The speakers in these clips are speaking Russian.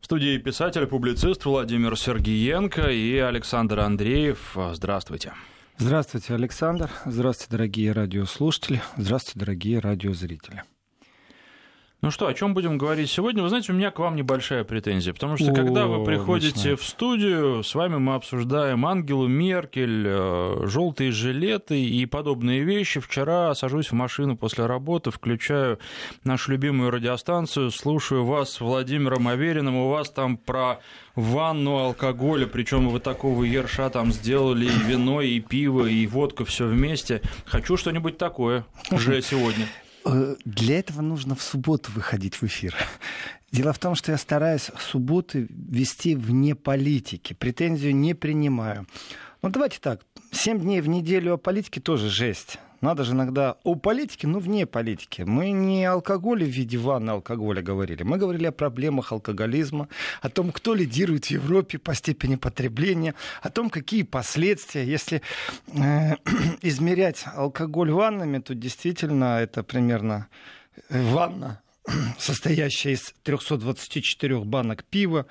В студии писатель, публицист Владимир Сергиенко и Александр Андреев. Здравствуйте. Здравствуйте, Александр. Здравствуйте, дорогие радиослушатели. Здравствуйте, дорогие радиозрители. Ну что, о чем будем говорить сегодня? Вы знаете, у меня к вам небольшая претензия, потому что О, когда вы приходите в студию, с вами мы обсуждаем Ангелу Меркель, э, желтые жилеты и подобные вещи. Вчера сажусь в машину после работы, включаю нашу любимую радиостанцию, слушаю вас с Владимиром Авериным, у вас там про ванну алкоголя, причем вы такого ерша там сделали и вино, и пиво, и водка, все вместе. Хочу что-нибудь такое уже сегодня. Э, для этого нужно в субботу выходить в эфир. Дело в том, что я стараюсь субботы вести вне политики. Претензию не принимаю. Ну, давайте так. Семь дней в неделю о политике тоже жесть. Надо же иногда о политике, но вне политики. Мы не о алкоголе в виде ванны алкоголя говорили. Мы говорили о проблемах алкоголизма, о том, кто лидирует в Европе по степени потребления, о том, какие последствия. Если э, измерять алкоголь ваннами, то действительно это примерно э, ванна, состоящая из 324 банок пива,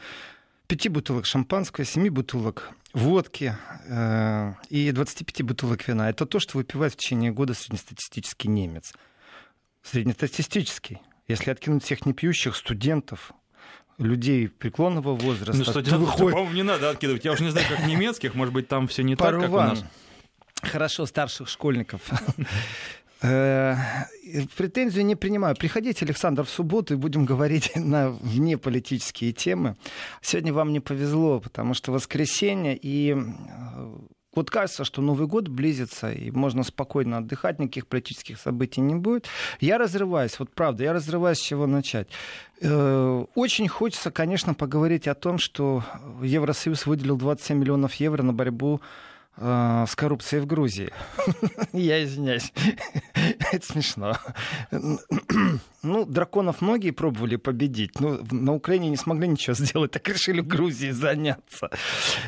пяти бутылок шампанского, семи бутылок водки э, и 25 бутылок вина. Это то, что выпивает в течение года среднестатистический немец. Среднестатистический. Если откинуть всех непьющих студентов, людей преклонного возраста. Ну, студентов, выходит... по-моему, не надо откидывать. Я уже не знаю, как немецких, может быть, там все не так, как у нас. Хорошо, старших школьников. Э, претензию не принимаю. Приходите, Александр, в субботу и будем говорить на внеполитические темы. Сегодня вам не повезло, потому что воскресенье и э, вот кажется, что Новый год близится, и можно спокойно отдыхать, никаких политических событий не будет. Я разрываюсь, вот правда, я разрываюсь, с чего начать. Э, очень хочется, конечно, поговорить о том, что Евросоюз выделил 27 миллионов евро на борьбу Э, с коррупцией в Грузии. Я извиняюсь. Это смешно. Ну, драконов многие пробовали победить, но на Украине не смогли ничего сделать, так решили в Грузии заняться.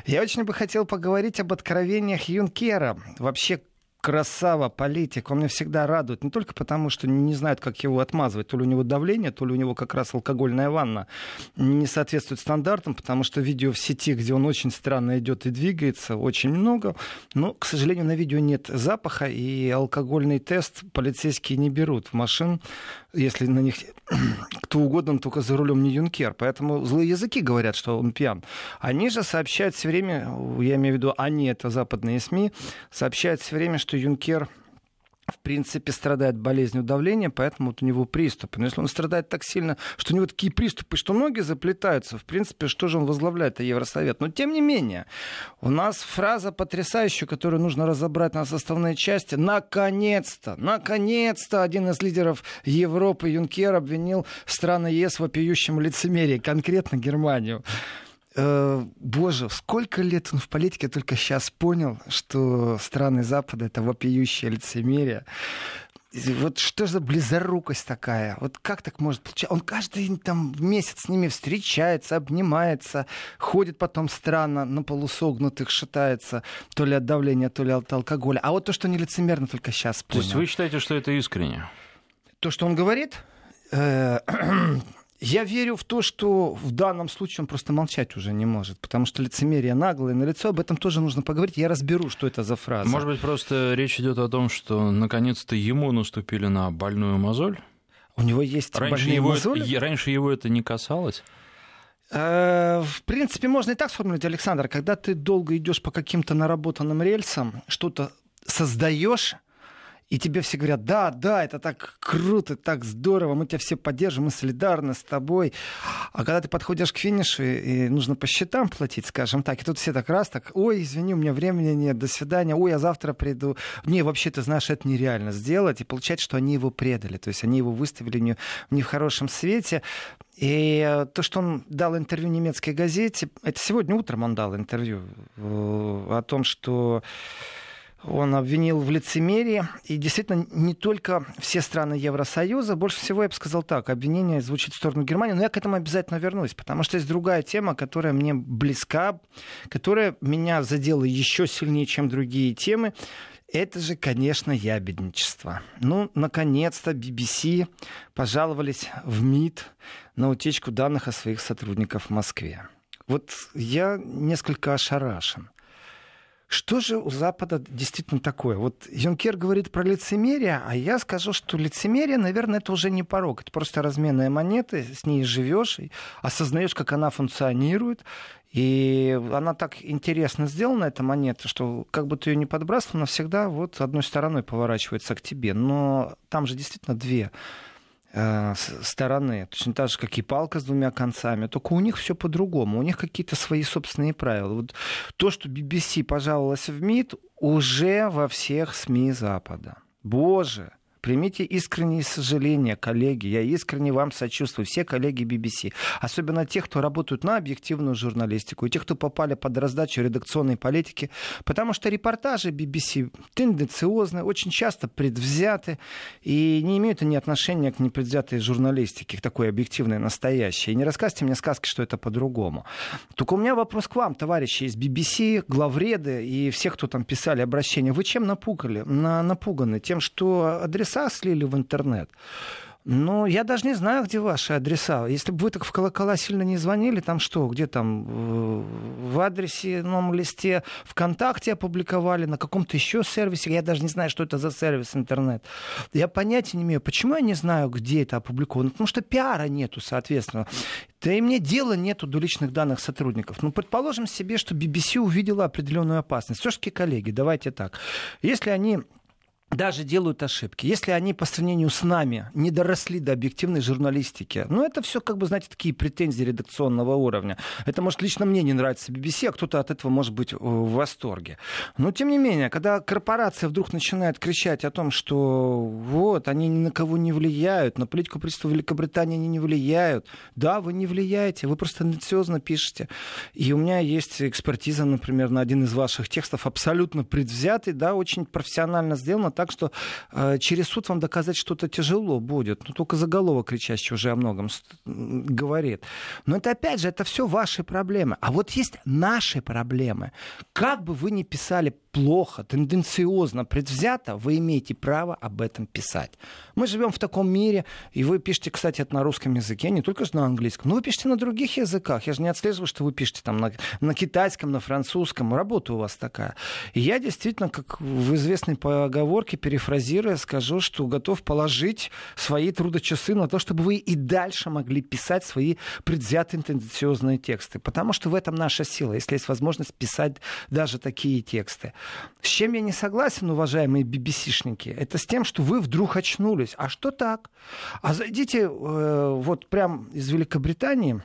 Я очень бы хотел поговорить об откровениях Юнкера. Вообще, красава политик, он меня всегда радует, не только потому, что не знают, как его отмазывать, то ли у него давление, то ли у него как раз алкогольная ванна не соответствует стандартам, потому что видео в сети, где он очень странно идет и двигается, очень много, но, к сожалению, на видео нет запаха, и алкогольный тест полицейские не берут в машин, если на них кто угодно, только за рулем не юнкер. Поэтому злые языки говорят, что он пьян. Они же сообщают все время, я имею в виду они, это западные СМИ, сообщают все время, что юнкер в принципе, страдает болезнью давления, поэтому вот у него приступы. Но если он страдает так сильно, что у него такие приступы, что ноги заплетаются, в принципе, что же он возглавляет, это Евросовет. Но тем не менее, у нас фраза потрясающая, которую нужно разобрать на составные части. Наконец-то, наконец-то один из лидеров Европы, Юнкер, обвинил страны ЕС в вопиющем лицемерии, конкретно Германию. Э, боже, сколько лет он в политике, я только сейчас понял, что страны Запада — это вопиющее лицемерие. Вот что за близорукость такая? Вот как так может получаться? Он каждый там месяц с ними встречается, обнимается, ходит потом странно, на полусогнутых шатается, то ли от давления, то ли от алкоголя. А вот то, что не лицемерно, только сейчас понял. То есть вы считаете, что это искренне? То, что он говорит? Я верю в то, что в данном случае он просто молчать уже не может, потому что лицемерие наглое на лицо, об этом тоже нужно поговорить. Я разберу, что это за фраза. Может быть, просто речь идет о том, что наконец-то ему наступили на больную мозоль? У него есть раньше больные его, мозоли? Раньше его это не касалось? Э, в принципе, можно и так сформулировать, Александр. Когда ты долго идешь по каким-то наработанным рельсам, что-то создаешь, и тебе все говорят, да, да, это так круто, так здорово, мы тебя все поддержим, мы солидарны с тобой. А когда ты подходишь к финишу, и нужно по счетам платить, скажем так, и тут все так раз, так, ой, извини, у меня времени нет, до свидания, ой, я завтра приду. Не, вообще, ты знаешь, это нереально сделать, и получается, что они его предали, то есть они его выставили не, не в хорошем свете. И то, что он дал интервью немецкой газете, это сегодня утром он дал интервью э, о том, что он обвинил в лицемерии. И действительно, не только все страны Евросоюза, больше всего я бы сказал так, обвинение звучит в сторону Германии, но я к этому обязательно вернусь, потому что есть другая тема, которая мне близка, которая меня задела еще сильнее, чем другие темы. Это же, конечно, ябедничество. Ну, наконец-то BBC пожаловались в МИД на утечку данных о своих сотрудниках в Москве. Вот я несколько ошарашен. Что же у Запада действительно такое? Вот Юнкер говорит про лицемерие, а я скажу, что лицемерие, наверное, это уже не порог. Это просто разменная монета, с ней живешь, осознаешь, как она функционирует. И она так интересно сделана, эта монета, что как бы ты ее не подбрасывал, она всегда вот одной стороной поворачивается к тебе. Но там же действительно две стороны, точно так же, как и палка с двумя концами, только у них все по-другому, у них какие-то свои собственные правила. Вот то, что BBC пожаловалась в МИД, уже во всех СМИ Запада. Боже, Примите искренние сожаления, коллеги. Я искренне вам сочувствую. Все коллеги BBC. Особенно тех, кто работают на объективную журналистику. И тех, кто попали под раздачу редакционной политики. Потому что репортажи BBC тенденциозны, очень часто предвзяты. И не имеют они отношения к непредвзятой журналистике, к такой объективной, настоящей. И не рассказывайте мне сказки, что это по-другому. Только у меня вопрос к вам, товарищи из BBC, главреды и все, кто там писали обращения. Вы чем напугали? На, напуганы? Тем, что адрес адреса слили в интернет. Ну, я даже не знаю, где ваши адреса. Если бы вы так в колокола сильно не звонили, там что, где там в адресе, новом листе ВКонтакте опубликовали, на каком-то еще сервисе, я даже не знаю, что это за сервис интернет. Я понятия не имею, почему я не знаю, где это опубликовано. Потому что пиара нету, соответственно. Да и мне дела нету до личных данных сотрудников. Ну, предположим себе, что BBC увидела определенную опасность. Все-таки, коллеги, давайте так. Если они даже делают ошибки. Если они по сравнению с нами не доросли до объективной журналистики, ну это все, как бы, знаете, такие претензии редакционного уровня. Это, может, лично мне не нравится BBC, а кто-то от этого может быть в восторге. Но, тем не менее, когда корпорация вдруг начинает кричать о том, что вот, они ни на кого не влияют, на политику правительства Великобритании они не влияют. Да, вы не влияете, вы просто тенденциозно пишете. И у меня есть экспертиза, например, на один из ваших текстов, абсолютно предвзятый, да, очень профессионально сделано, так что э, через суд вам доказать что-то тяжело будет. Ну, только заголовок кричащий уже о многом говорит. Но это, опять же, это все ваши проблемы. А вот есть наши проблемы. Как бы вы ни писали плохо, тенденциозно, предвзято, вы имеете право об этом писать. Мы живем в таком мире, и вы пишете, кстати, это на русском языке, не только же на английском, но вы пишете на других языках. Я же не отслеживаю, что вы пишете там на, на китайском, на французском. Работа у вас такая. И я действительно, как в известной поговорке, перефразируя, скажу, что готов положить свои трудочасы на то, чтобы вы и дальше могли писать свои предвзятые тенденциозные тексты. Потому что в этом наша сила, если есть возможность писать даже такие тексты. С чем я не согласен, уважаемые BBC-шники, это с тем, что вы вдруг очнулись. А что так? А зайдите э, вот прям из Великобритании,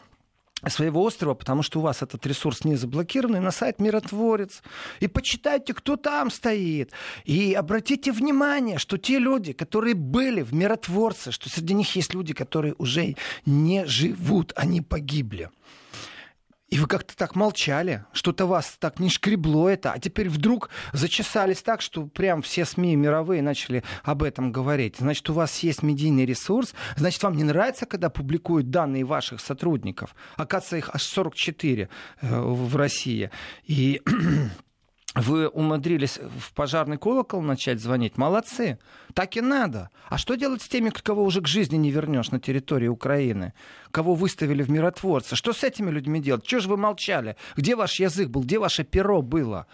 своего острова, потому что у вас этот ресурс не заблокированный, на сайт «Миротворец». И почитайте, кто там стоит. И обратите внимание, что те люди, которые были в «Миротворце», что среди них есть люди, которые уже не живут, они погибли. И вы как-то так молчали, что-то вас так не шкребло это, а теперь вдруг зачесались так, что прям все СМИ мировые начали об этом говорить. Значит, у вас есть медийный ресурс, значит, вам не нравится, когда публикуют данные ваших сотрудников. Оказывается, их аж 44 э, в России. И вы умудрились в пожарный колокол начать звонить. Молодцы. Так и надо. А что делать с теми, кого уже к жизни не вернешь на территории Украины? Кого выставили в миротворцы? Что с этими людьми делать? Чего же вы молчали? Где ваш язык был? Где ваше перо было?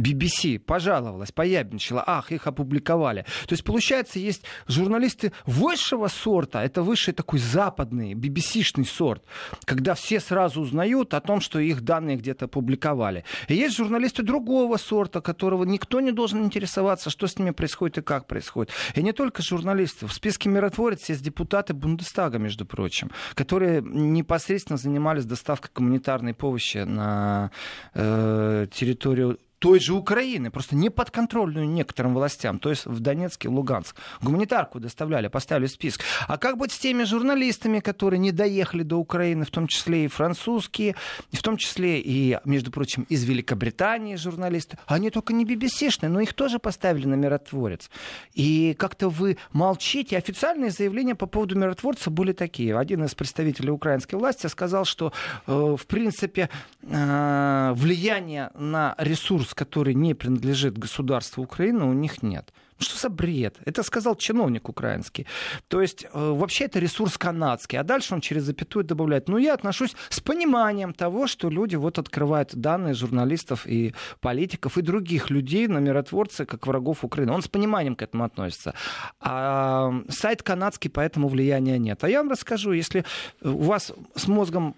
BBC пожаловалась, поябничала, ах, их опубликовали. То есть, получается, есть журналисты высшего сорта, это высший такой западный, BBC-шный сорт, когда все сразу узнают о том, что их данные где-то опубликовали. И есть журналисты другого сорта, которого никто не должен интересоваться, что с ними происходит и как происходит. И не только журналисты. В списке миротворец есть депутаты Бундестага, между прочим, которые непосредственно занимались доставкой гуманитарной помощи на э, территорию той же Украины, просто не подконтрольную некоторым властям, то есть в Донецке, Луганск. Гуманитарку доставляли, поставили список. А как быть с теми журналистами, которые не доехали до Украины, в том числе и французские, в том числе и, между прочим, из Великобритании журналисты? Они только не BBC-шные, но их тоже поставили на миротворец. И как-то вы молчите. Официальные заявления по поводу миротворца были такие. Один из представителей украинской власти сказал, что, э, в принципе, э, влияние на ресурс ресурс, который не принадлежит государству Украины, у них нет. Что за бред? Это сказал чиновник украинский. То есть э, вообще это ресурс канадский. А дальше он через запятую добавляет. Ну, я отношусь с пониманием того, что люди вот открывают данные журналистов и политиков и других людей на миротворцы, как врагов Украины. Он с пониманием к этому относится. А сайт канадский, поэтому влияния нет. А я вам расскажу, если у вас с мозгом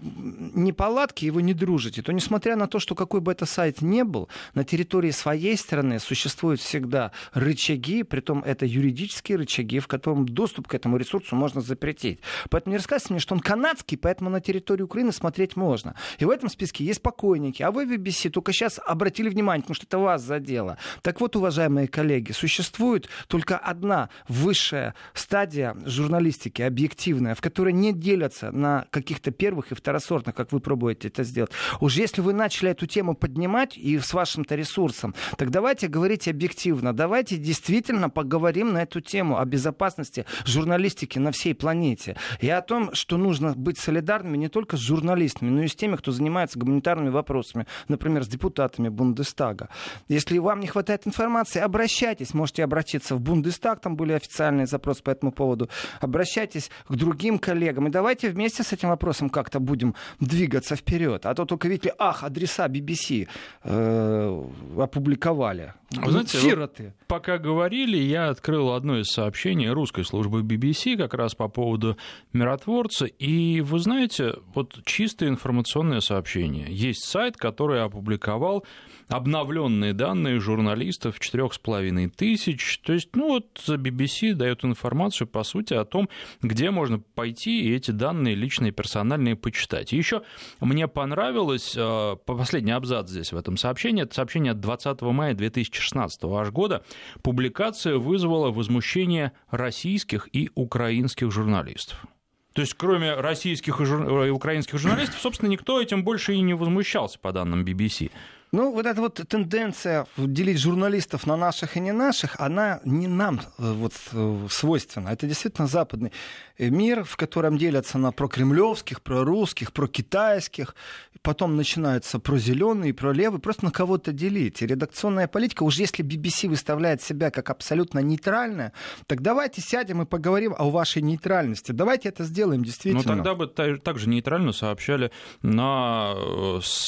неполадки, и вы не дружите, то несмотря на то, что какой бы это сайт ни был, на территории своей страны существуют всегда рычаги рычаги, притом это юридические рычаги, в котором доступ к этому ресурсу можно запретить. Поэтому не рассказывайте мне, что он канадский, поэтому на территории Украины смотреть можно. И в этом списке есть покойники, а вы BBC только сейчас обратили внимание, потому что это вас задело. Так вот, уважаемые коллеги, существует только одна высшая стадия журналистики, объективная, в которой не делятся на каких-то первых и второсортных, как вы пробуете это сделать. Уж если вы начали эту тему поднимать и с вашим-то ресурсом, так давайте говорить объективно, давайте действительно действительно поговорим на эту тему о безопасности журналистики на всей планете. И о том, что нужно быть солидарными не только с журналистами, но и с теми, кто занимается гуманитарными вопросами, например, с депутатами Бундестага. Если вам не хватает информации, обращайтесь. Можете обратиться в Бундестаг, там были официальные запросы по этому поводу. Обращайтесь к другим коллегам. И давайте вместе с этим вопросом как-то будем двигаться вперед. А то только видите, ах, адреса BBC э, опубликовали. Вы знаете, Сироты. Пока говорили, я открыл одно из сообщений русской службы BBC как раз по поводу миротворца. И вы знаете, вот чисто информационное сообщение. Есть сайт, который опубликовал обновленные данные журналистов 4,5 тысяч. То есть, ну вот BBC дает информацию, по сути, о том, где можно пойти и эти данные личные, персональные почитать. Еще мне понравилось, э, последний абзац здесь в этом сообщении, это сообщение от 20 мая 2016 аж года, публикация вызвала возмущение российских и украинских журналистов. То есть, кроме российских и, жур... и украинских журналистов, собственно, никто этим больше и не возмущался, по данным BBC. Ну, вот эта вот тенденция делить журналистов на наших и не наших, она не нам э, вот, э, свойственна. Это действительно западный э, мир, в котором делятся на прокремлевских, прорусских, прокитайских. Потом начинаются про зеленые, про левые. Просто на кого-то делить. И редакционная политика, уж если BBC выставляет себя как абсолютно нейтральная, так давайте сядем и поговорим о вашей нейтральности. Давайте это сделаем действительно. Ну, тогда бы также нейтрально сообщали на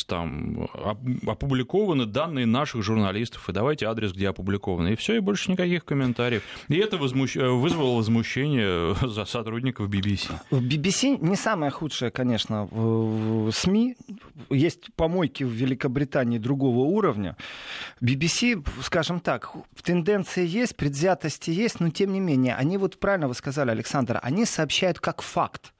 там, опубликование опубликованы данные наших журналистов, и давайте адрес, где опубликованы. И все, и больше никаких комментариев. И это возмущ... Э, вызвало возмущение за сотрудников BBC. BBC не самое худшее, конечно, в СМИ. Есть помойки в Великобритании другого уровня. BBC, скажем так, тенденции есть, предвзятости есть, но тем не менее, они вот правильно вы сказали, Александр, они сообщают как факт.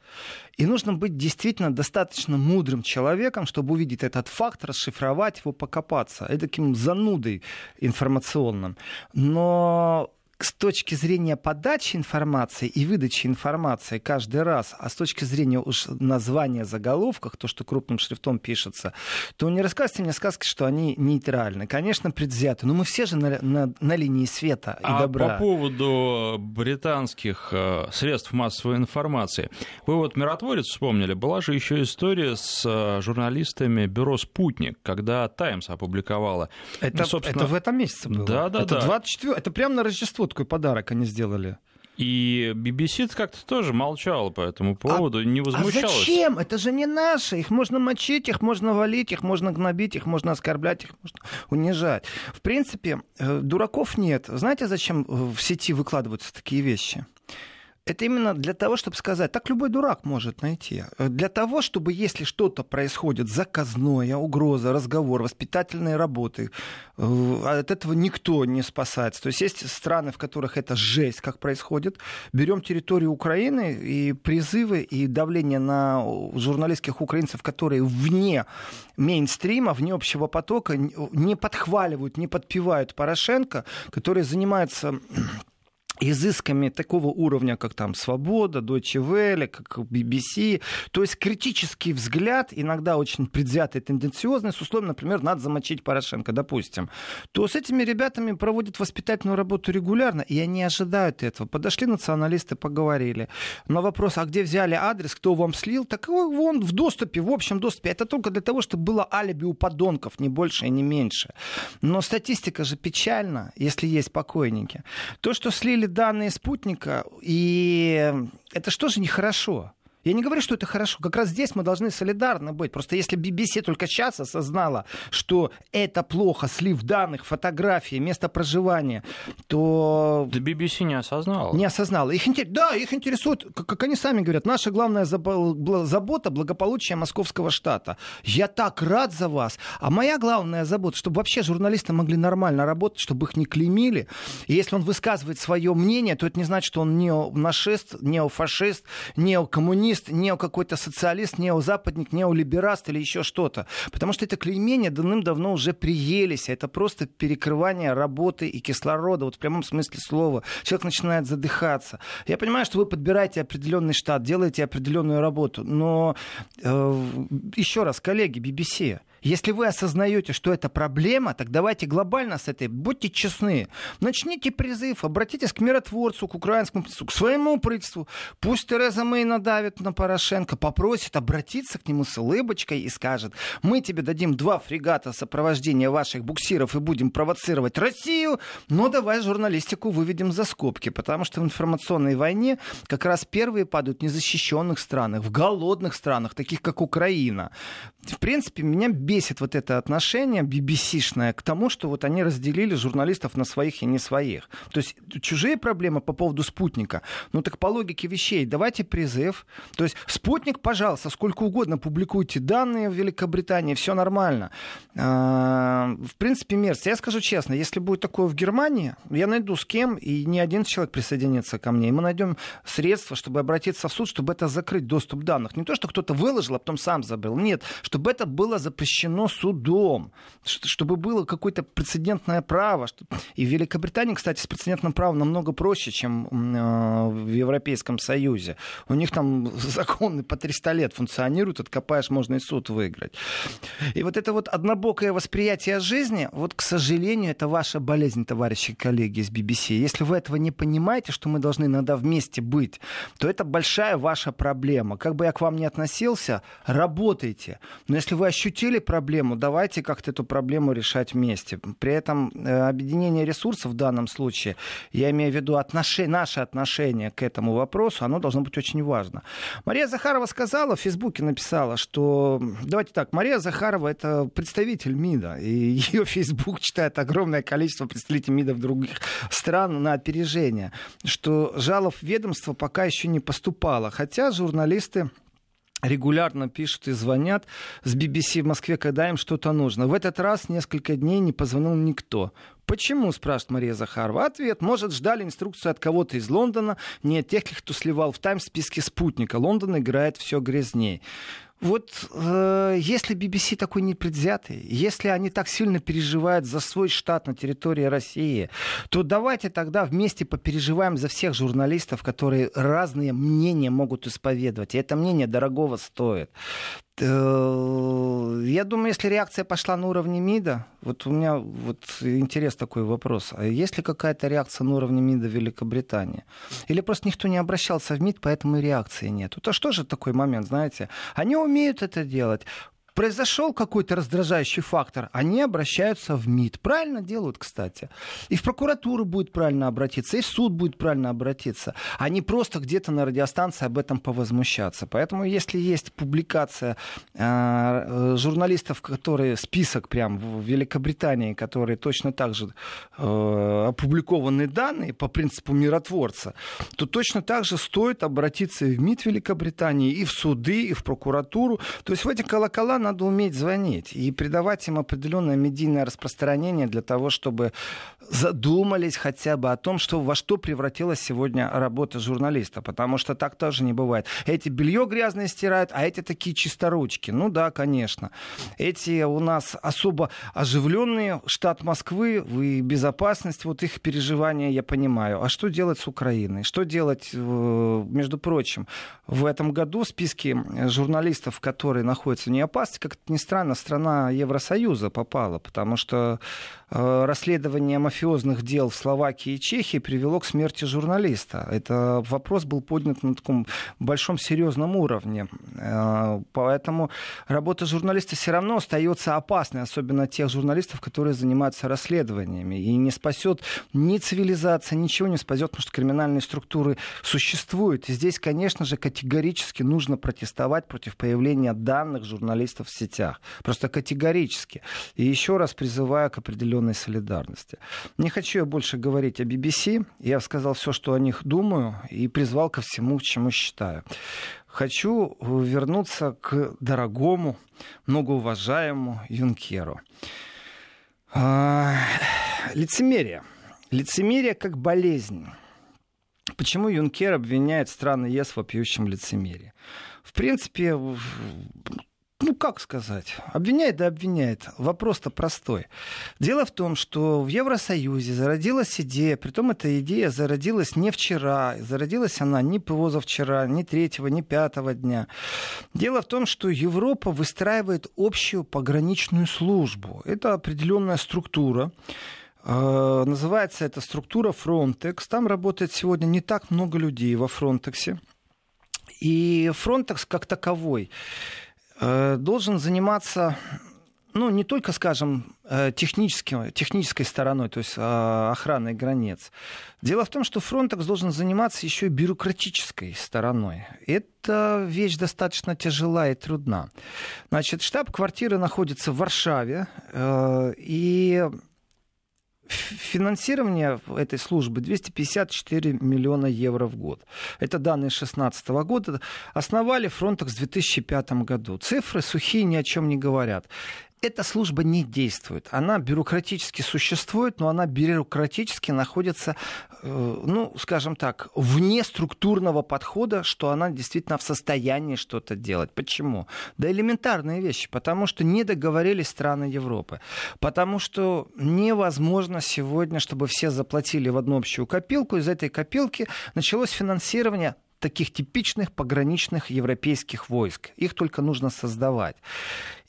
И нужно быть действительно достаточно мудрым человеком, чтобы увидеть этот факт, расшифровать его, покопаться. Это таким занудой информационным. Но с точки зрения подачи информации и выдачи информации каждый раз, а с точки зрения уж названия заголовках, то, что крупным шрифтом пишется, то не рассказывайте мне сказки, что они нейтральны. Конечно, предвзяты, но мы все же на, на, на линии света и а добра. по поводу британских э, средств массовой информации. Вы вот «Миротворец» вспомнили. Была же еще история с э, журналистами бюро «Спутник», когда «Таймс» опубликовала. Это, ну, собственно... это в этом месяце было? Да, да, это да. 24... Это прямо на Рождество такой подарок они сделали. И BBC как-то тоже молчала по этому поводу, а, не возмущалась. А зачем? Это же не наши. Их можно мочить, их можно валить, их можно гнобить, их можно оскорблять, их можно унижать. В принципе, э, дураков нет. Знаете, зачем в сети выкладываются такие вещи? Это именно для того, чтобы сказать, так любой дурак может найти. Для того, чтобы если что-то происходит, заказное, угроза, разговор, воспитательные работы, э, от этого никто не спасается. То есть есть страны, в которых это жесть, как происходит. Берем территорию Украины и призывы и давление на журналистских украинцев, которые вне мейнстрима, вне общего потока, не подхваливают, не подпевают Порошенко, которые занимаются изысками такого уровня, как там «Свобода», Deutsche Welle, как BBC. То есть критический взгляд, иногда очень предвзятый, тенденциозный, с условием, например, надо замочить Порошенко, допустим. То с этими ребятами проводят воспитательную работу регулярно, и они ожидают этого. Подошли националисты, поговорили. На вопрос, а где взяли адрес, кто вам слил, так он в доступе, в общем доступе. Это только для того, чтобы было алиби у подонков, не больше и не меньше. Но статистика же печальна, если есть покойники. То, что слили данные спутника, и это что же нехорошо? Я не говорю, что это хорошо. Как раз здесь мы должны солидарны быть. Просто если BBC только сейчас осознала, что это плохо, слив данных, фотографии, место проживания, то... Да BBC не осознала. Не осознала. Их, да, их интересует, как они сами говорят, наша главная забота — благополучие московского штата. Я так рад за вас. А моя главная забота, чтобы вообще журналисты могли нормально работать, чтобы их не клеймили. И если он высказывает свое мнение, то это не значит, что он неонашист, неофашист, неокоммунист, коммунист, нео какой-то социалист, неозападник, неолибераст или еще что-то. Потому что это клеймение давным-давно уже приелись. Это просто перекрывание работы и кислорода, вот в прямом смысле слова. Человек начинает задыхаться. Я понимаю, что вы подбираете определенный штат, делаете определенную работу, но э, еще раз, коллеги, BBC, если вы осознаете, что это проблема, так давайте глобально с этой, будьте честны. Начните призыв, обратитесь к миротворцу, к украинскому к своему правительству. Пусть Тереза Мэй надавит на Порошенко, попросит обратиться к нему с улыбочкой и скажет, мы тебе дадим два фрегата сопровождения ваших буксиров и будем провоцировать Россию, но давай журналистику выведем за скобки, потому что в информационной войне как раз первые падают в незащищенных странах, в голодных странах, таких как Украина. В принципе, меня вот это отношение BBC-шное к тому, что вот они разделили журналистов на своих и не своих. То есть чужие проблемы по поводу спутника. Ну так по логике вещей давайте призыв. То есть спутник, пожалуйста, сколько угодно публикуйте данные в Великобритании, все нормально. А, в принципе, мерзко. Я скажу честно, если будет такое в Германии, я найду с кем, и не один человек присоединится ко мне. И мы найдем средства, чтобы обратиться в суд, чтобы это закрыть доступ данных. Не то, что кто-то выложил, а потом сам забыл. Нет, чтобы это было запрещено запрещено судом, чтобы было какое-то прецедентное право. И в Великобритании, кстати, с прецедентным правом намного проще, чем э, в Европейском Союзе. У них там законы по 300 лет функционируют, откопаешь, можно и суд выиграть. И вот это вот однобокое восприятие жизни, вот, к сожалению, это ваша болезнь, товарищи коллеги из BBC. Если вы этого не понимаете, что мы должны иногда вместе быть, то это большая ваша проблема. Как бы я к вам ни относился, работайте. Но если вы ощутили проблему, давайте как-то эту проблему решать вместе. При этом э, объединение ресурсов в данном случае, я имею в виду отношение, наше отношение к этому вопросу, оно должно быть очень важно. Мария Захарова сказала, в Фейсбуке написала, что, давайте так, Мария Захарова это представитель МИДа, и ее Фейсбук читает огромное количество представителей МИДа в других стран на опережение, что жалоб ведомства пока еще не поступало, хотя журналисты регулярно пишут и звонят с BBC в Москве, когда им что-то нужно. В этот раз несколько дней не позвонил никто. Почему, спрашивает Мария Захарова. Ответ. Может, ждали инструкцию от кого-то из Лондона, не от тех, кто сливал в Таймс списки спутника. Лондон играет все грязнее. Вот э, если BBC такой непредвзятый, если они так сильно переживают за свой штат на территории России, то давайте тогда вместе попереживаем за всех журналистов, которые разные мнения могут исповедовать. И это мнение дорогого стоит. Э, я думаю, если реакция пошла на уровне МИДа, вот у меня вот интерес такой вопрос. А есть ли какая-то реакция на уровне МИДа Великобритании? Или просто никто не обращался в МИД, поэтому и реакции нет? Это что же такой момент, знаете? Они умеют это делать произошел какой-то раздражающий фактор, они обращаются в МИД. Правильно делают, кстати. И в прокуратуру будет правильно обратиться, и в суд будет правильно обратиться. А не просто где-то на радиостанции об этом повозмущаться. Поэтому если есть публикация э, журналистов, которые список прям в Великобритании, которые точно так же э, опубликованы данные по принципу миротворца, то точно так же стоит обратиться и в МИД Великобритании, и в суды, и в прокуратуру. То есть в эти колокола надо уметь звонить и придавать им определенное медийное распространение для того, чтобы задумались хотя бы о том, что, во что превратилась сегодня работа журналиста. Потому что так тоже не бывает. Эти белье грязное стирают, а эти такие чисторучки. Ну да, конечно. Эти у нас особо оживленные штат Москвы и безопасность, вот их переживания я понимаю. А что делать с Украиной? Что делать, э, между прочим, в этом году в списке журналистов, которые находятся в неопасности, как это ни странно, страна Евросоюза попала, потому что расследование мафиозных дел в Словакии и Чехии привело к смерти журналиста. Это вопрос был поднят на таком большом серьезном уровне. Э, поэтому работа журналиста все равно остается опасной, особенно тех журналистов, которые занимаются расследованиями. И не спасет ни цивилизация, ничего не спасет, потому что криминальные структуры существуют. И здесь, конечно же, категорически нужно протестовать против появления данных журналистов в сетях. Просто категорически. И еще раз призываю к определенной солидарности. Не хочу я больше говорить о BBC. Я сказал все, что о них думаю, и призвал ко всему, чему считаю. Хочу вернуться к дорогому, многоуважаемому Юнкеру. А, лицемерие. Лицемерие как болезнь. Почему Юнкер обвиняет страны ЕС в вопиющем лицемерии? В принципе, ну как сказать, обвиняет да обвиняет. Вопрос-то простой. Дело в том, что в Евросоюзе зародилась идея, притом эта идея зародилась не вчера, зародилась она не позавчера, не третьего, не пятого дня. Дело в том, что Европа выстраивает общую пограничную службу. Это определенная структура, Э, называется эта структура Frontex. Там работает сегодня не так много людей во Frontex. И Frontex как таковой должен заниматься ну, не только, скажем, э, технической стороной, то есть охраной границ. Дело в том, что Frontex должен заниматься еще и бюрократической стороной. Это вещь достаточно тяжела и трудна. Значит, штаб-квартира находится в Варшаве, и Финансирование этой службы 254 миллиона евро в год. Это данные 2016 года. Основали Frontex в 2005 году. Цифры сухие ни о чем не говорят эта служба не действует. Она бюрократически существует, но она бюрократически находится, э, ну, скажем так, вне структурного подхода, что она действительно в состоянии что-то делать. Почему? Да элементарные вещи. Потому что не договорились страны Европы. Потому что невозможно сегодня, чтобы все заплатили в одну общую копилку. Из этой копилки началось финансирование таких типичных пограничных европейских войск. Их только нужно создавать.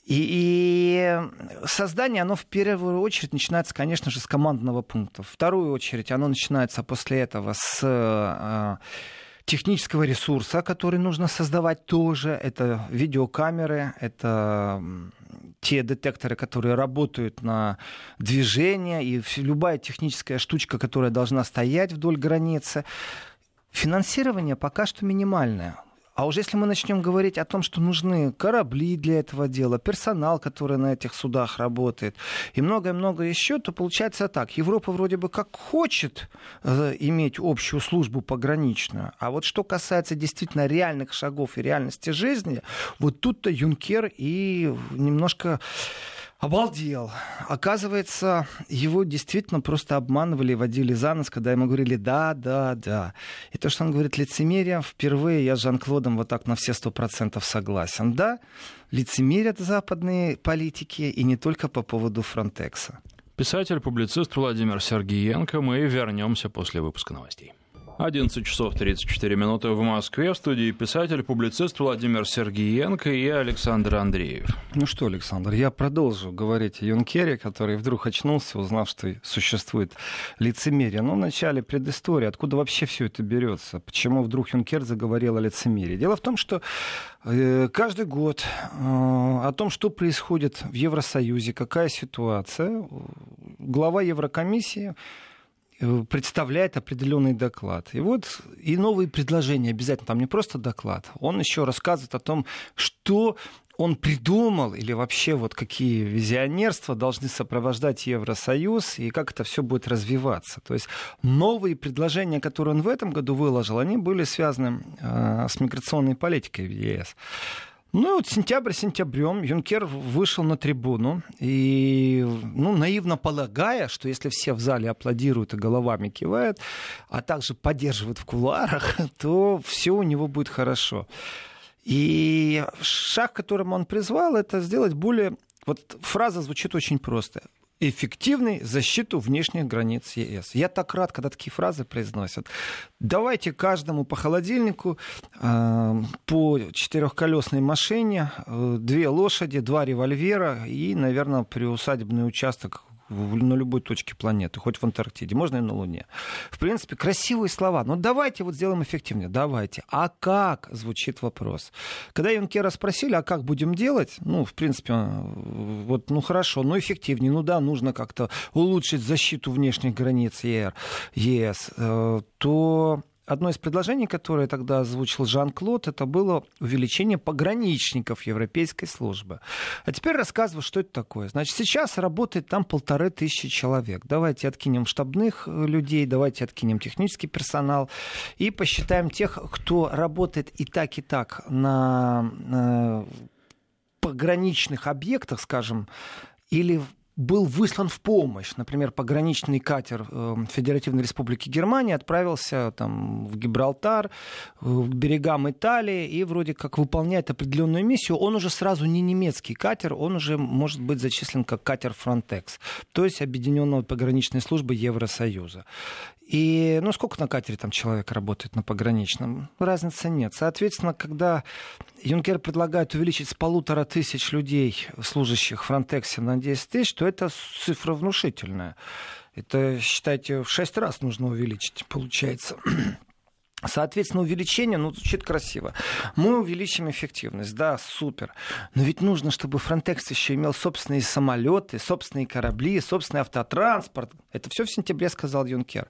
И, и создание, оно в первую очередь начинается, конечно же, с командного пункта. В вторую очередь оно начинается после этого с э, технического ресурса, который нужно создавать тоже. Это видеокамеры, это те детекторы, которые работают на движение, и любая техническая штучка, которая должна стоять вдоль границы. Финансирование пока что минимальное. А уже если мы начнем говорить о том, что нужны корабли для этого дела, персонал, который на этих судах работает, и многое-многое еще, то получается так. Европа вроде бы как хочет э, иметь общую службу пограничную, а вот что касается действительно реальных шагов и реальности жизни, вот тут-то Юнкер и немножко обалдел. Оказывается, его действительно просто обманывали, водили за нос, когда ему говорили «да, да, да». И то, что он говорит лицемерие, впервые я с Жан-Клодом вот так на все сто процентов согласен. Да, лицемерят западные политики, и не только по поводу Фронтекса. Писатель-публицист Владимир Сергеенко. Мы вернемся после выпуска новостей. 11 часов 34 минуты в Москве. В студии писатель, публицист Владимир Сергиенко и Александр Андреев. Ну что, Александр, я продолжу говорить о Юнкере, который вдруг очнулся, узнав, что существует лицемерие. Но ну, в начале предыстории, откуда вообще все это берется? Почему вдруг Юнкер заговорил о лицемерии? Дело в том, что э, каждый год э, о том, что происходит в Евросоюзе, какая ситуация, глава Еврокомиссии Э, представляет определенный доклад. И вот и новые предложения обязательно, там не просто доклад, он еще рассказывает о том, что он придумал или вообще вот какие визионерства должны сопровождать Евросоюз и как это все будет развиваться. То есть новые предложения, которые он в этом году выложил, они были связаны э, с миграционной политикой в ЕС. Ну и вот сентябрь сентябрем Юнкер вышел на трибуну и, ну, наивно полагая, что если все в зале аплодируют и головами кивают, а также поддерживают в кулуарах, то все у него будет хорошо. И шаг, которым он призвал, это сделать более... Вот фраза звучит очень просто эффективной защиту внешних границ ЕС. Я так рад, когда такие фразы произносят. Давайте каждому по холодильнику, э, по четырехколесной машине, э, две лошади, два револьвера и, наверное, приусадебный участок на любой точке планеты, хоть в Антарктиде, можно и на Луне. В принципе, красивые слова. Но давайте вот сделаем эффективнее. Давайте. А как? Звучит вопрос. Когда Юнкера спросили, а как будем делать? Ну, в принципе, вот, ну хорошо, но эффективнее. Ну да, нужно как-то улучшить защиту внешних границ ЕС. Э, то Одно из предложений, которое тогда озвучил Жан-Клод, это было увеличение пограничников Европейской службы. А теперь рассказываю, что это такое. Значит, сейчас работает там полторы тысячи человек. Давайте откинем штабных э, людей, давайте откинем технический персонал и посчитаем тех, кто работает и так, и так на, на пограничных объектах, скажем, или был выслан в помощь. Например, пограничный катер э, Федеративной Республики Германия отправился там, в Гибралтар, к берегам Италии, и вроде как выполняет определенную миссию. Он уже сразу не немецкий катер, он уже может быть зачислен как катер Frontex, то есть Объединенного пограничной службы Евросоюза. И, ну, сколько на катере там человек работает на пограничном? Разницы нет. Соответственно, когда Юнкер предлагает увеличить с полутора тысяч людей, служащих Фронтексе, на 10 тысяч, то это цифра внушительная. Это, считайте, в шесть раз нужно увеличить, получается. Соответственно, увеличение, ну, звучит красиво. Мы увеличим эффективность, да, супер. Но ведь нужно, чтобы Frontex еще имел собственные самолеты, собственные корабли, собственный автотранспорт. Это все в сентябре сказал Юнкер.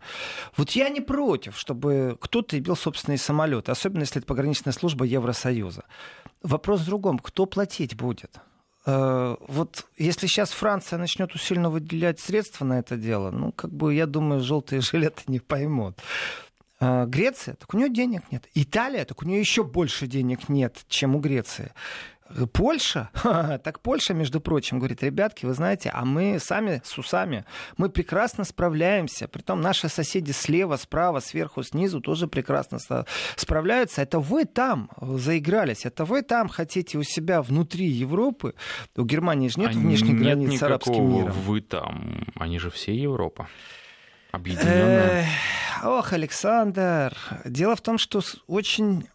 Вот я не против, чтобы кто-то имел собственные самолеты, особенно если это пограничная служба Евросоюза. Вопрос в другом, кто платить будет? Э, вот если сейчас Франция начнет усиленно выделять средства на это дело, ну, как бы, я думаю, желтые жилеты не поймут. А, Греция, так у нее денег нет. Италия, так у нее еще больше денег нет, чем у Греции. Польша, так Польша, между прочим, говорит, ребятки, вы знаете, а мы сами с усами, мы прекрасно справляемся. Притом наши соседи слева, справа, сверху, снизу тоже прекрасно справляются. Это вы там заигрались, это вы там хотите у себя внутри Европы. У Германии же нет а внешних границ с арабским миром. Вы там, они же все Европа. Объединенная. Ох, Александр, дело в том, что очень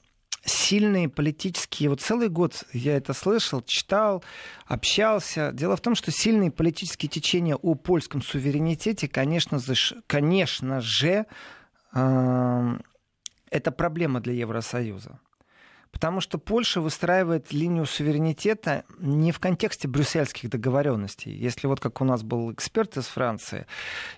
сильные политические... Вот целый год я это слышал, читал, общался. Дело в том, что сильные политические течения о польском суверенитете, конечно, конечно же, э, это проблема для Евросоюза. Потому что Польша выстраивает линию суверенитета не в контексте брюссельских договоренностей. Если вот как у нас был эксперт из Франции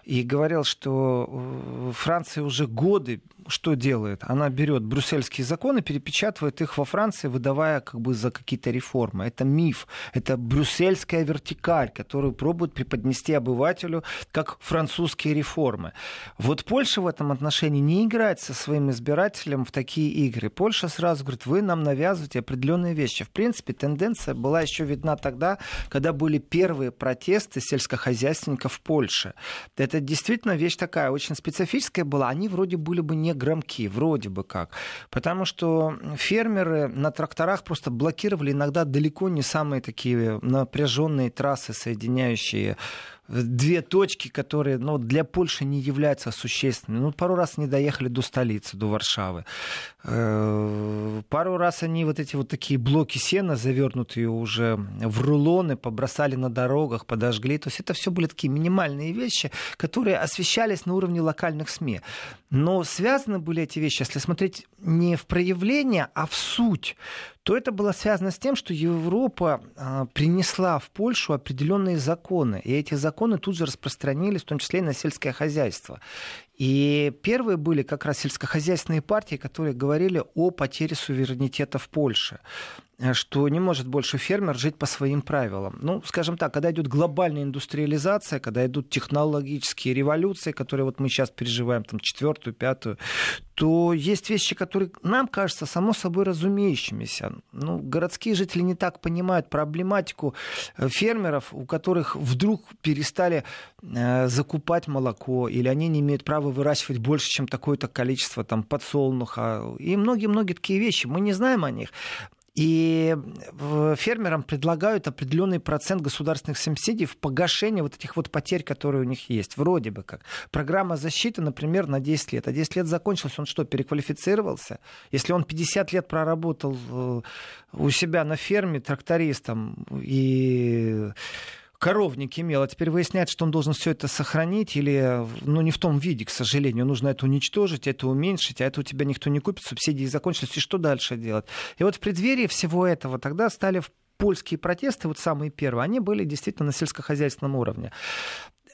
и говорил, что э, Франция уже годы что делает? Она берет брюссельские законы, перепечатывает их во Франции, выдавая как бы за какие-то реформы. Это миф, это брюссельская вертикаль, которую пробуют преподнести обывателю как французские реформы. Вот Польша в этом отношении не играет со своим избирателем в такие игры. Польша сразу говорит, вы нам навязываете определенные вещи. В принципе, тенденция была еще видна тогда, когда были первые протесты сельскохозяйственников в Польше. Это действительно вещь такая очень специфическая была. Они вроде были бы не громки, вроде бы как. Потому что фермеры на тракторах просто блокировали иногда далеко не самые такие напряженные трассы, соединяющие две точки, которые ну, для Польши не являются существенными. Ну, пару раз они доехали до столицы, до Варшавы. Э, пару раз они вот эти вот такие блоки сена, завернутые уже в рулоны, побросали на дорогах, подожгли. То есть это все были такие минимальные вещи, которые освещались на уровне локальных СМИ. Но связаны были эти вещи, если смотреть не в проявление, а в суть то это было связано с тем, что Европа а, принесла в Польшу определенные законы, и эти законы тут же распространились, в том числе и на сельское хозяйство. И первые были как раз сельскохозяйственные партии, которые говорили о потере суверенитета в Польше. Э, что не может больше фермер жить по своим правилам. Ну, скажем так, когда идет глобальная индустриализация, когда идут технологические революции, которые вот мы сейчас переживаем, там, четвертую, пятую, то есть вещи, которые нам кажутся само собой разумеющимися. Ну, городские жители не так понимают проблематику э, фермеров, у которых вдруг перестали э, закупать молоко, или они не имеют права выращивать больше, чем такое-то количество там, подсолнуха, и многие-многие такие вещи. Мы не знаем о них. И фермерам предлагают определенный процент государственных субсидий в погашение вот этих вот потерь, которые у них есть. Вроде бы как. Программа защиты, например, на 10 лет. А 10 лет закончилось, он что, переквалифицировался? Если он 50 лет проработал э, у себя на ферме трактористом и коровник имел, а теперь выясняется, что он должен все это сохранить или, ну, не в том виде, к сожалению. Нужно это уничтожить, это уменьшить, а это у тебя никто не купит, субсидии закончились, и что дальше делать? И вот в преддверии всего этого тогда стали польские протесты, вот самые первые, они были действительно на сельскохозяйственном уровне.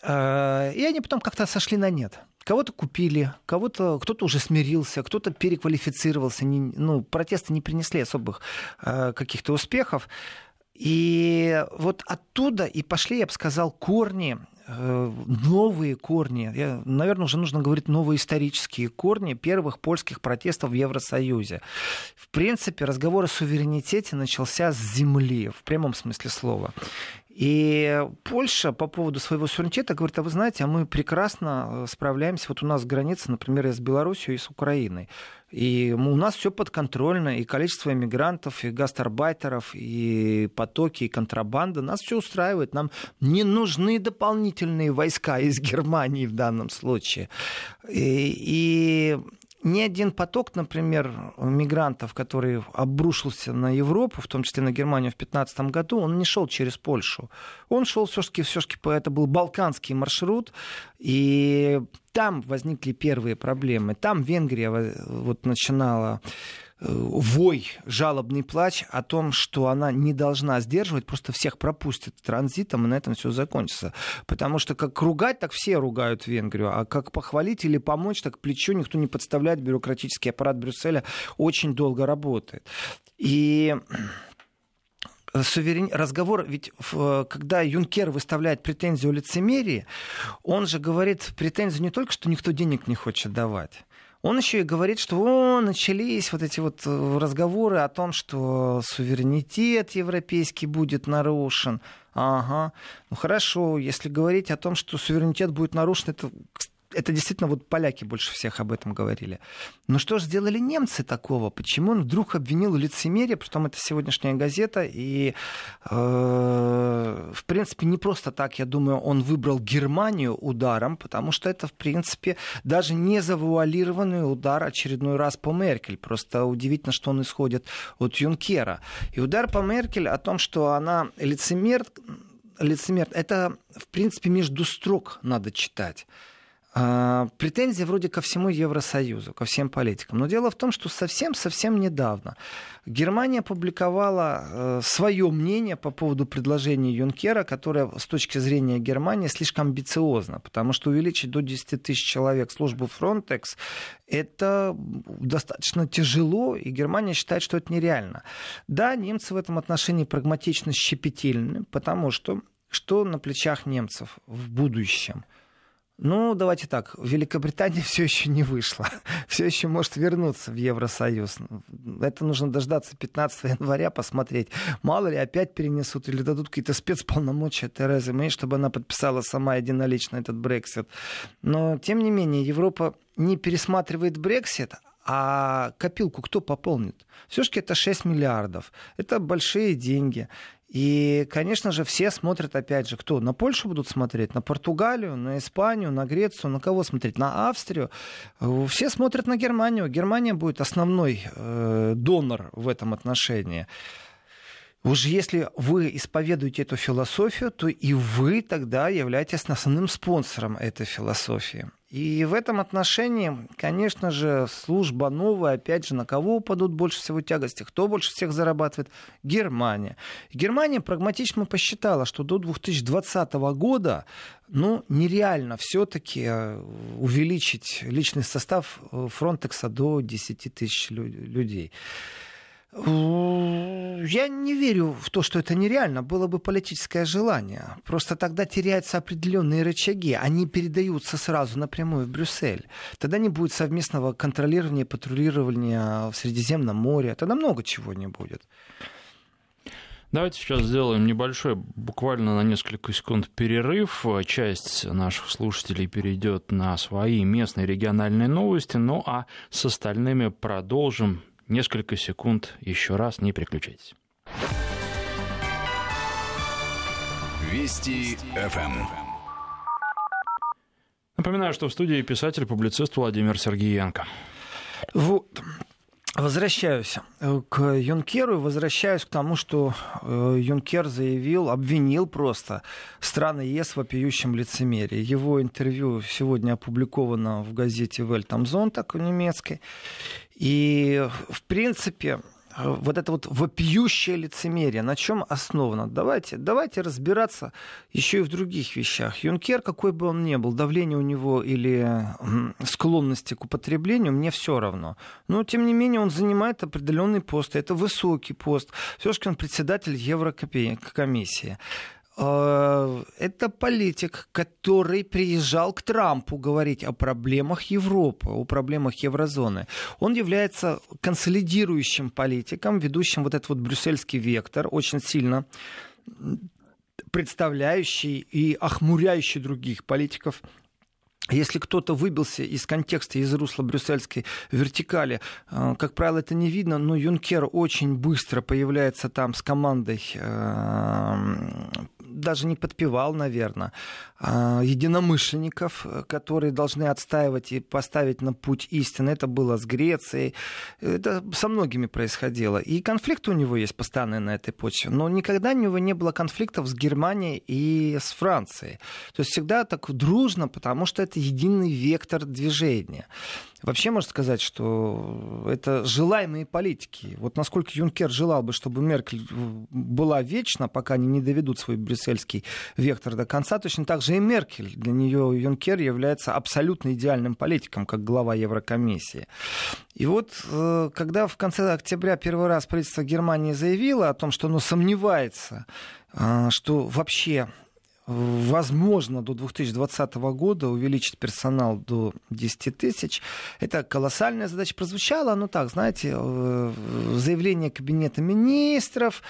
А, и они потом как-то сошли на нет. Кого-то купили, кого-то, кто-то уже смирился, кто-то переквалифицировался. Не, ну, протесты не принесли особых э, каких-то успехов. И вот оттуда и пошли, я бы сказал, корни э, новые корни, я, наверное, уже нужно говорить новые исторические корни первых польских протестов в Евросоюзе. В принципе, разговор о суверенитете начался с земли, в прямом смысле слова. И Польша по поводу своего суверенитета говорит, а вы знаете, а мы прекрасно э, справляемся. Вот у нас граница, например, с Беларусью и с Украиной. И у нас все подконтрольно, и количество иммигрантов, и гастарбайтеров, и потоки, и контрабанда. Нас все устраивает. Нам не нужны дополнительные войска из Германии в данном случае. И, и ни один поток, например, мигрантов, который обрушился на Европу, в том числе на Германию в 2015 году, он не шел через Польшу. Он шел все-таки, все-таки это был балканский маршрут, и там возникли первые проблемы. Там Венгрия вот начинала вой, жалобный плач о том, что она не должна сдерживать, просто всех пропустит транзитом, и на этом все закончится. Потому что как ругать, так все ругают Венгрию, а как похвалить или помочь, так плечо никто не подставляет, бюрократический аппарат Брюсселя очень долго работает. И суверен... разговор, ведь когда Юнкер выставляет претензию о лицемерии, он же говорит претензию не только, что никто денег не хочет давать, он еще и говорит, что о, начались вот эти вот э, разговоры о том, что суверенитет европейский будет нарушен. Ага, ну хорошо, если говорить о том, что суверенитет будет нарушен, это, это действительно вот поляки больше всех об этом говорили. Но что же сделали немцы такого? Почему он вдруг обвинил лицемерие? Притом это сегодняшняя газета. И, э, в принципе, не просто так, я думаю, он выбрал Германию ударом, потому что это, в принципе, даже не завуалированный удар очередной раз по Меркель. Просто удивительно, что он исходит от Юнкера. И удар по Меркель о том, что она лицемер, лицемер, это, в принципе, между строк надо читать. А, претензии вроде ко всему Евросоюзу, ко всем политикам. Но дело в том, что совсем-совсем недавно Германия опубликовала э, свое мнение по поводу предложения Юнкера, которое с точки зрения Германии слишком амбициозно, потому что увеличить до 10 тысяч человек службу Frontex это достаточно тяжело, и Германия считает, что это нереально. Да, немцы в этом отношении прагматично щепетильны, потому что что на плечах немцев в будущем – ну, давайте так, Великобритания все еще не вышла, все еще может вернуться в Евросоюз. Это нужно дождаться 15 января, посмотреть. Мало ли, опять перенесут или дадут какие-то спецполномочия Терезы Мэй, чтобы она подписала сама единолично этот Брексит. Но, тем не менее, Европа не пересматривает Брексит, а копилку кто пополнит? Все-таки это 6 миллиардов. Это большие деньги. И, конечно же, все смотрят, опять же, кто? На Польшу будут смотреть, на Португалию, на Испанию, на Грецию, на кого смотреть? На Австрию. Все смотрят на Германию. Германия будет основной э, донор в этом отношении. Уж если вы исповедуете эту философию, то и вы тогда являетесь основным спонсором этой философии. И в этом отношении, конечно же, служба новая, опять же, на кого упадут больше всего тягости, кто больше всех зарабатывает? Германия. Германия прагматично посчитала, что до 2020 года ну, нереально все-таки э, увеличить личный состав э, Фронтекса до 10 тысяч людей. Я не верю в то, что это нереально. Было бы политическое желание. Просто тогда теряются определенные рычаги. Они передаются сразу напрямую в Брюссель. Тогда не будет совместного контролирования патрулирования в Средиземном море. Тогда много чего не будет. Давайте сейчас сделаем небольшой, буквально на несколько секунд перерыв. Часть наших слушателей перейдет на свои местные региональные новости, ну а с остальными продолжим несколько секунд еще раз, не переключайтесь. Вести ФМ. Напоминаю, что в студии писатель-публицист Владимир Сергеенко. Вот. Возвращаюсь э, к Юнкеру, возвращаюсь к тому, что э, Юнкер заявил, обвинил просто страны ЕС в вопиющем лицемерии. Его интервью сегодня опубликовано в газете Welt am Sonntag немецкой. И, в принципе, вот это вот вопиющее лицемерие, на чем основано? Давайте, давайте разбираться еще и в других вещах. Юнкер, какой бы он ни был, давление у него или склонности к употреблению, мне все равно. Но, тем не менее, он занимает определенный пост. Это высокий пост. Все-таки он председатель Еврокомиссии. Э, это политик, который приезжал к Трампу говорить о проблемах Европы, о проблемах еврозоны. Он является консолидирующим политиком, ведущим вот этот вот брюссельский вектор, очень сильно представляющий и охмуряющий других политиков если кто-то выбился из контекста, из русла брюссельской вертикали, э, как правило, это не видно, но Юнкер очень быстро появляется там с командой э, даже не подпевал, наверное, а, единомышленников, которые должны отстаивать и поставить на путь истины. Это было с Грецией, это со многими происходило. И конфликт у него есть постоянный на этой почве, но никогда у него не было конфликтов с Германией и с Францией. То есть всегда так дружно, потому что это единый вектор движения. Вообще можно сказать, что это желаемые политики. Вот насколько Юнкер желал бы, чтобы Меркель была вечна, пока они не доведут свой брюссельский вектор до конца, точно так же и Меркель. Для нее Юнкер является абсолютно идеальным политиком, как глава Еврокомиссии. И вот, э, когда в конце октября первый раз правительство Германии заявило о том, что оно сомневается, э, что вообще возможно до 2020 года увеличить персонал до 10 тысяч. Это колоссальная задача. Прозвучала, ну так, знаете, э, заявление Кабинета министров,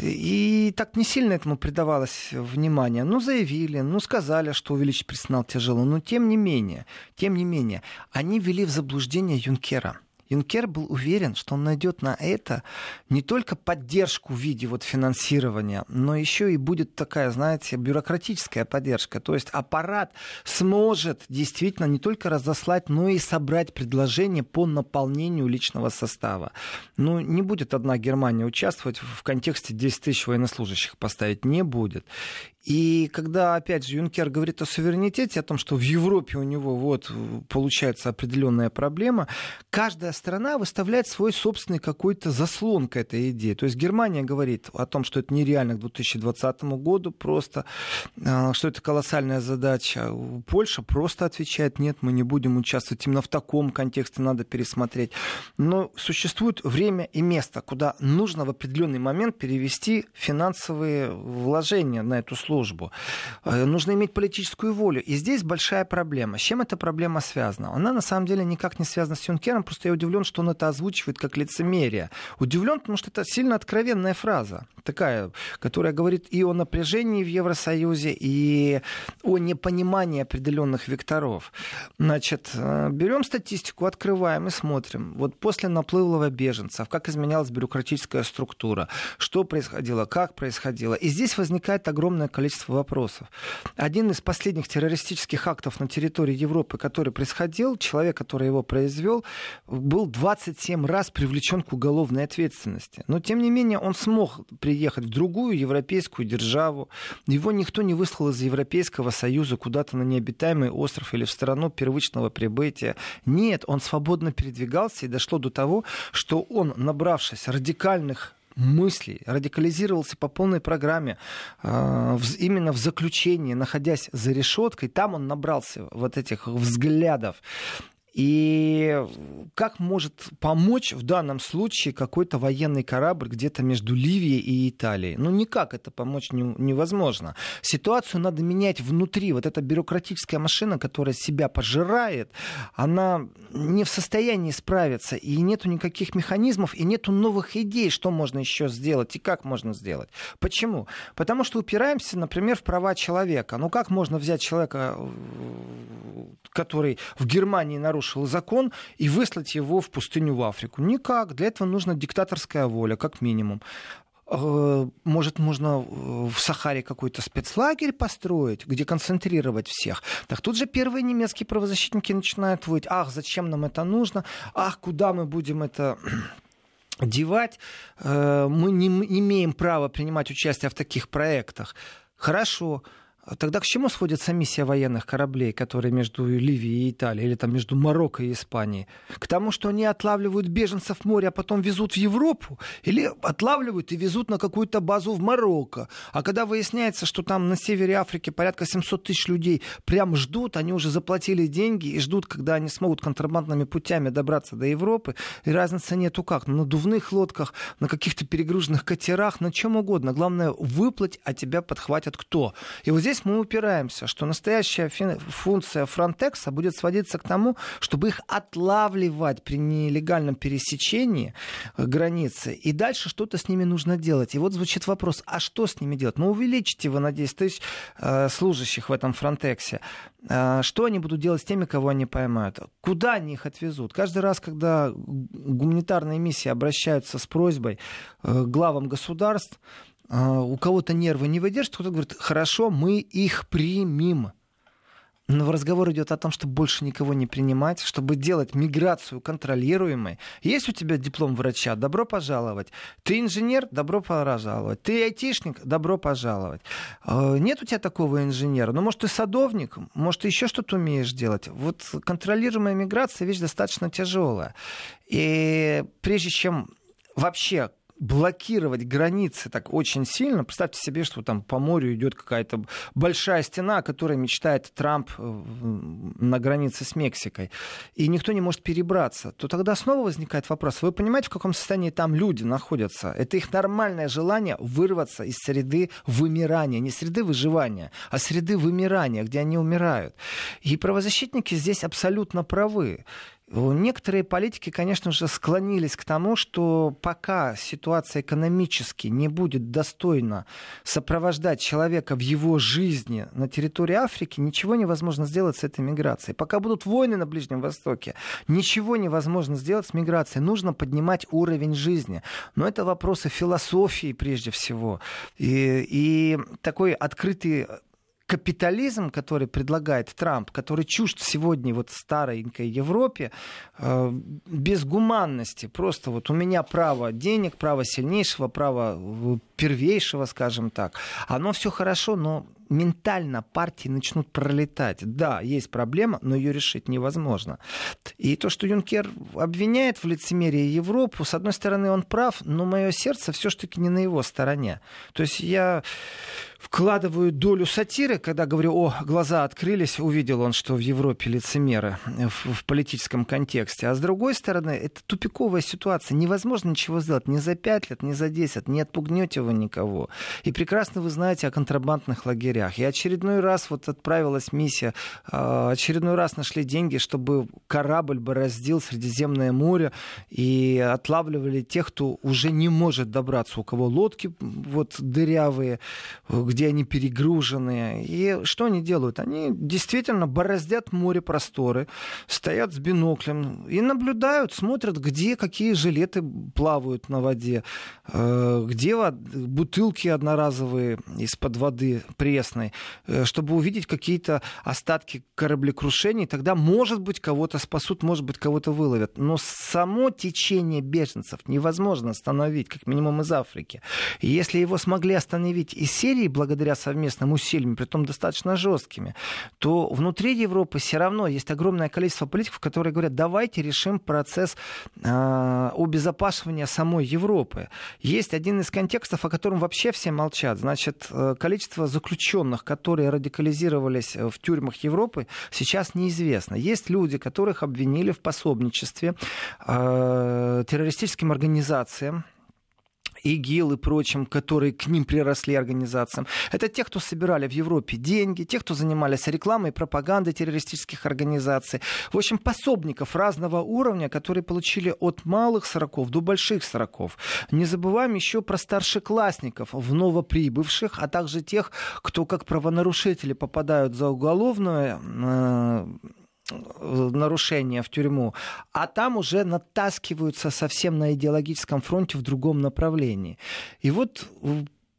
и так не сильно этому придавалось внимание. Ну, заявили, ну, сказали, что увеличить персонал тяжело, но тем не менее, тем не менее, они ввели в заблуждение Юнкера. Юнкер был уверен, что он найдет на это не только поддержку в виде вот финансирования, но еще и будет такая, знаете, бюрократическая поддержка. То есть аппарат сможет действительно не только разослать, но и собрать предложения по наполнению личного состава. Ну, не будет одна Германия участвовать в контексте 10 тысяч военнослужащих поставить, не будет. И когда, опять же, Юнкер говорит о суверенитете, о том, что в Европе у него вот получается определенная проблема, каждая страна выставляет свой собственный какой-то заслон к этой идее. То есть Германия говорит о том, что это нереально к 2020 году просто, а, что это колоссальная задача. Польша просто отвечает, нет, мы не будем участвовать. Именно в таком контексте надо пересмотреть. Но существует время и место, куда нужно в определенный момент перевести финансовые вложения на эту службу службу. Э, нужно иметь политическую волю. И здесь большая проблема. С чем эта проблема связана? Она на самом деле никак не связана с Юнкером, просто я удивлен, что он это озвучивает как лицемерие. Удивлен, потому что это сильно откровенная фраза, такая, которая говорит и о напряжении в Евросоюзе, и о непонимании определенных векторов. Значит, э, берем статистику, открываем и смотрим. Вот после наплыва беженцев, как изменялась бюрократическая структура, что происходило, как происходило. И здесь возникает огромное количество количество вопросов. Один из последних террористических актов на территории Европы, который происходил, человек, который его произвел, был 27 раз привлечен к уголовной ответственности. Но, тем не менее, он смог приехать в другую европейскую державу. Его никто не выслал из Европейского Союза куда-то на необитаемый остров или в страну первичного прибытия. Нет, он свободно передвигался и дошло до того, что он, набравшись радикальных мыслей, радикализировался по полной программе. Э, именно в заключении, находясь за решеткой, там он набрался вот этих взглядов и как может помочь в данном случае какой-то военный корабль где-то между Ливией и Италией? Ну, никак это помочь не, невозможно. Ситуацию надо менять внутри. Вот эта бюрократическая машина, которая себя пожирает, она не в состоянии справиться. И нету никаких механизмов, и нету новых идей, что можно еще сделать и как можно сделать. Почему? Потому что упираемся, например, в права человека. Ну, как можно взять человека, который в Германии нарушил нарушил закон, и выслать его в пустыню в Африку. Никак. Для этого нужна диктаторская воля, как минимум э, может, можно э, в Сахаре какой-то спецлагерь построить, где концентрировать всех. Так тут же первые немецкие правозащитники начинают выть, ах, зачем нам это нужно, ах, куда мы будем это девать, э, мы не имеем права принимать участие в таких проектах. Хорошо, Тогда к чему сводится миссия военных кораблей, которые между Ливией и Италией, или там между Марокко и Испанией? К тому, что они отлавливают беженцев в море, а потом везут в Европу? Или отлавливают и везут на какую-то базу в Марокко? А когда выясняется, что там на севере Африки порядка 700 тысяч людей прям ждут, они уже заплатили деньги и ждут, когда они смогут контрабандными путями добраться до Европы, и разницы нету как. На надувных лодках, на каких-то перегруженных катерах, на чем угодно. Главное выплыть, а тебя подхватят кто? И вот здесь здесь мы упираемся, что настоящая функция Фронтекса будет сводиться к тому, чтобы их отлавливать при нелегальном пересечении э, границы, и дальше что-то с ними нужно делать. И вот звучит вопрос, а что с ними делать? Ну, увеличите вы на 10 тысяч э, служащих в этом Фронтексе. Э, что они будут делать с теми, кого они поймают? Куда они их отвезут? Каждый раз, когда гуманитарные миссии обращаются с просьбой главам государств, у кого-то нервы не выдержат, кто-то говорит, хорошо, мы их примем. Но разговор идет о том, чтобы больше никого не принимать, чтобы делать миграцию контролируемой. Есть у тебя диплом врача? Добро пожаловать. Ты инженер? Добро пожаловать. Ты айтишник? Добро пожаловать. А, нет у тебя такого инженера? Ну, может, ты садовник? Может, ты еще что-то умеешь делать? Вот контролируемая миграция вещь достаточно тяжелая. И прежде чем вообще блокировать границы так очень сильно. Представьте себе, что там по морю идет какая-то большая стена, о которой мечтает Трамп э, на границе с Мексикой, и никто не может перебраться, то тогда снова возникает вопрос. Вы понимаете, в каком состоянии там люди находятся? Это их нормальное желание вырваться из среды вымирания. Не среды выживания, а среды вымирания, где они умирают. И правозащитники здесь абсолютно правы. Некоторые политики, конечно же, склонились к тому, что пока ситуация экономически не будет достойно сопровождать человека в его жизни на территории Африки, ничего невозможно сделать с этой миграцией. Пока будут войны на Ближнем Востоке, ничего невозможно сделать с миграцией. Нужно поднимать уровень жизни. Но это вопросы философии прежде всего. И, и такой открытый капитализм, который предлагает Трамп, который чужд сегодня вот старенькой Европе, э, без гуманности. Просто вот у меня право денег, право сильнейшего, право э, первейшего, скажем так. Оно все хорошо, но ментально партии начнут пролетать. Да, есть проблема, но ее решить невозможно. И то, что Юнкер обвиняет в лицемерии Европу, с одной стороны, он прав, но мое сердце все-таки не на его стороне. То есть я вкладываю долю сатиры, когда говорю, о, глаза открылись, увидел он, что в Европе лицемеры в, в политическом контексте. А с другой стороны, это тупиковая ситуация. Невозможно ничего сделать ни за пять лет, ни за десять. Не отпугнете вы никого. И прекрасно вы знаете о контрабандных лагерях. И очередной раз вот отправилась миссия, э, очередной раз нашли деньги, чтобы корабль бороздил Средиземное море и отлавливали тех, кто уже не может добраться, у кого лодки вот дырявые, где они перегружены. И что они делают? Они действительно бороздят море просторы, стоят с биноклем и наблюдают, смотрят, где какие жилеты плавают на воде, э, где бутылки одноразовые из-под воды пресной, э, чтобы увидеть какие-то остатки кораблекрушений. Тогда, может быть, кого-то спасут, может быть, кого-то выловят. Но само течение беженцев невозможно остановить, как минимум из Африки. Если его смогли остановить из Сирии благодаря совместным усилиям, при том достаточно жесткими, то внутри Европы все равно есть огромное количество политиков, которые говорят, давайте решим процесс э, обезопасивания самой Европы. Есть один из контекстов, о котором вообще все молчат. Значит, э, количество заключенных, которые радикализировались в тюрьмах Европы, сейчас неизвестно. Есть люди, которых обвинили в пособничестве э, террористическим организациям, ИГИЛ и прочим, которые к ним приросли организациям. Это те, кто собирали в Европе деньги, те, кто занимались рекламой и пропагандой террористических организаций. В общем, пособников разного уровня, которые получили от малых сороков до больших сороков. Не забываем еще про старшеклассников, в новоприбывших, а также тех, кто как правонарушители попадают за уголовное э, нарушения в тюрьму, а там уже натаскиваются совсем на идеологическом фронте в другом направлении. И вот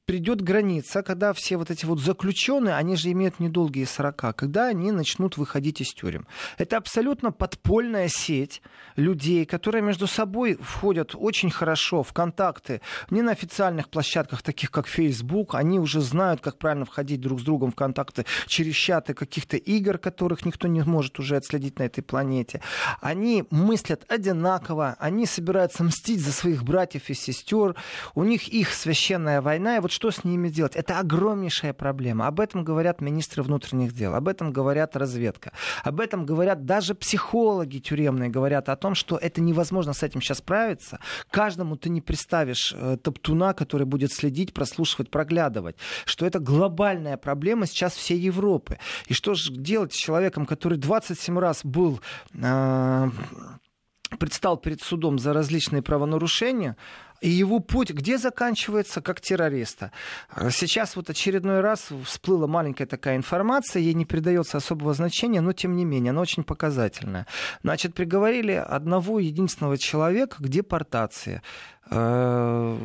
придет граница, когда все вот эти вот заключенные, они же имеют недолгие срока, когда они начнут выходить из тюрем. Это абсолютно подпольная сеть людей, которые между собой входят очень хорошо в контакты, не на официальных площадках, таких как Facebook, они уже знают, как правильно входить друг с другом в контакты через чаты каких-то игр, которых никто не может уже отследить на этой планете. Они мыслят одинаково, они собираются мстить за своих братьев и сестер, у них их священная война, и вот что с ними делать? Это огромнейшая проблема. Об этом говорят министры внутренних дел, об этом говорят разведка, об этом говорят даже психологи тюремные, говорят о том, что это невозможно с этим сейчас справиться. Каждому ты не представишь э, топтуна, который будет следить, прослушивать, проглядывать, что это глобальная проблема сейчас всей Европы. И что же делать с человеком, который 27 раз был э, предстал перед судом за различные правонарушения, и его путь где заканчивается, как террориста. Сейчас вот очередной раз всплыла маленькая такая информация, ей не придается особого значения, но тем не менее, она очень показательная. Значит, приговорили одного единственного человека к депортации. Э,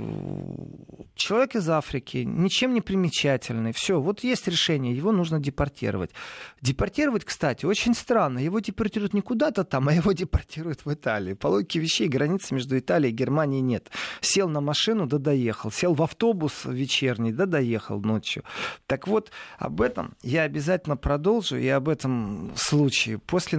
человек из Африки, ничем не примечательный. Все, вот есть решение, его нужно депортировать. Депортировать, кстати, очень странно. Его депортируют не куда-то там, а его депортируют в Италию. По логике вещей границы между Италией и Германией нет. Сел на машину, да доехал. Сел в автобус вечерний, да доехал ночью. Так вот, об этом я обязательно продолжу и об этом случае после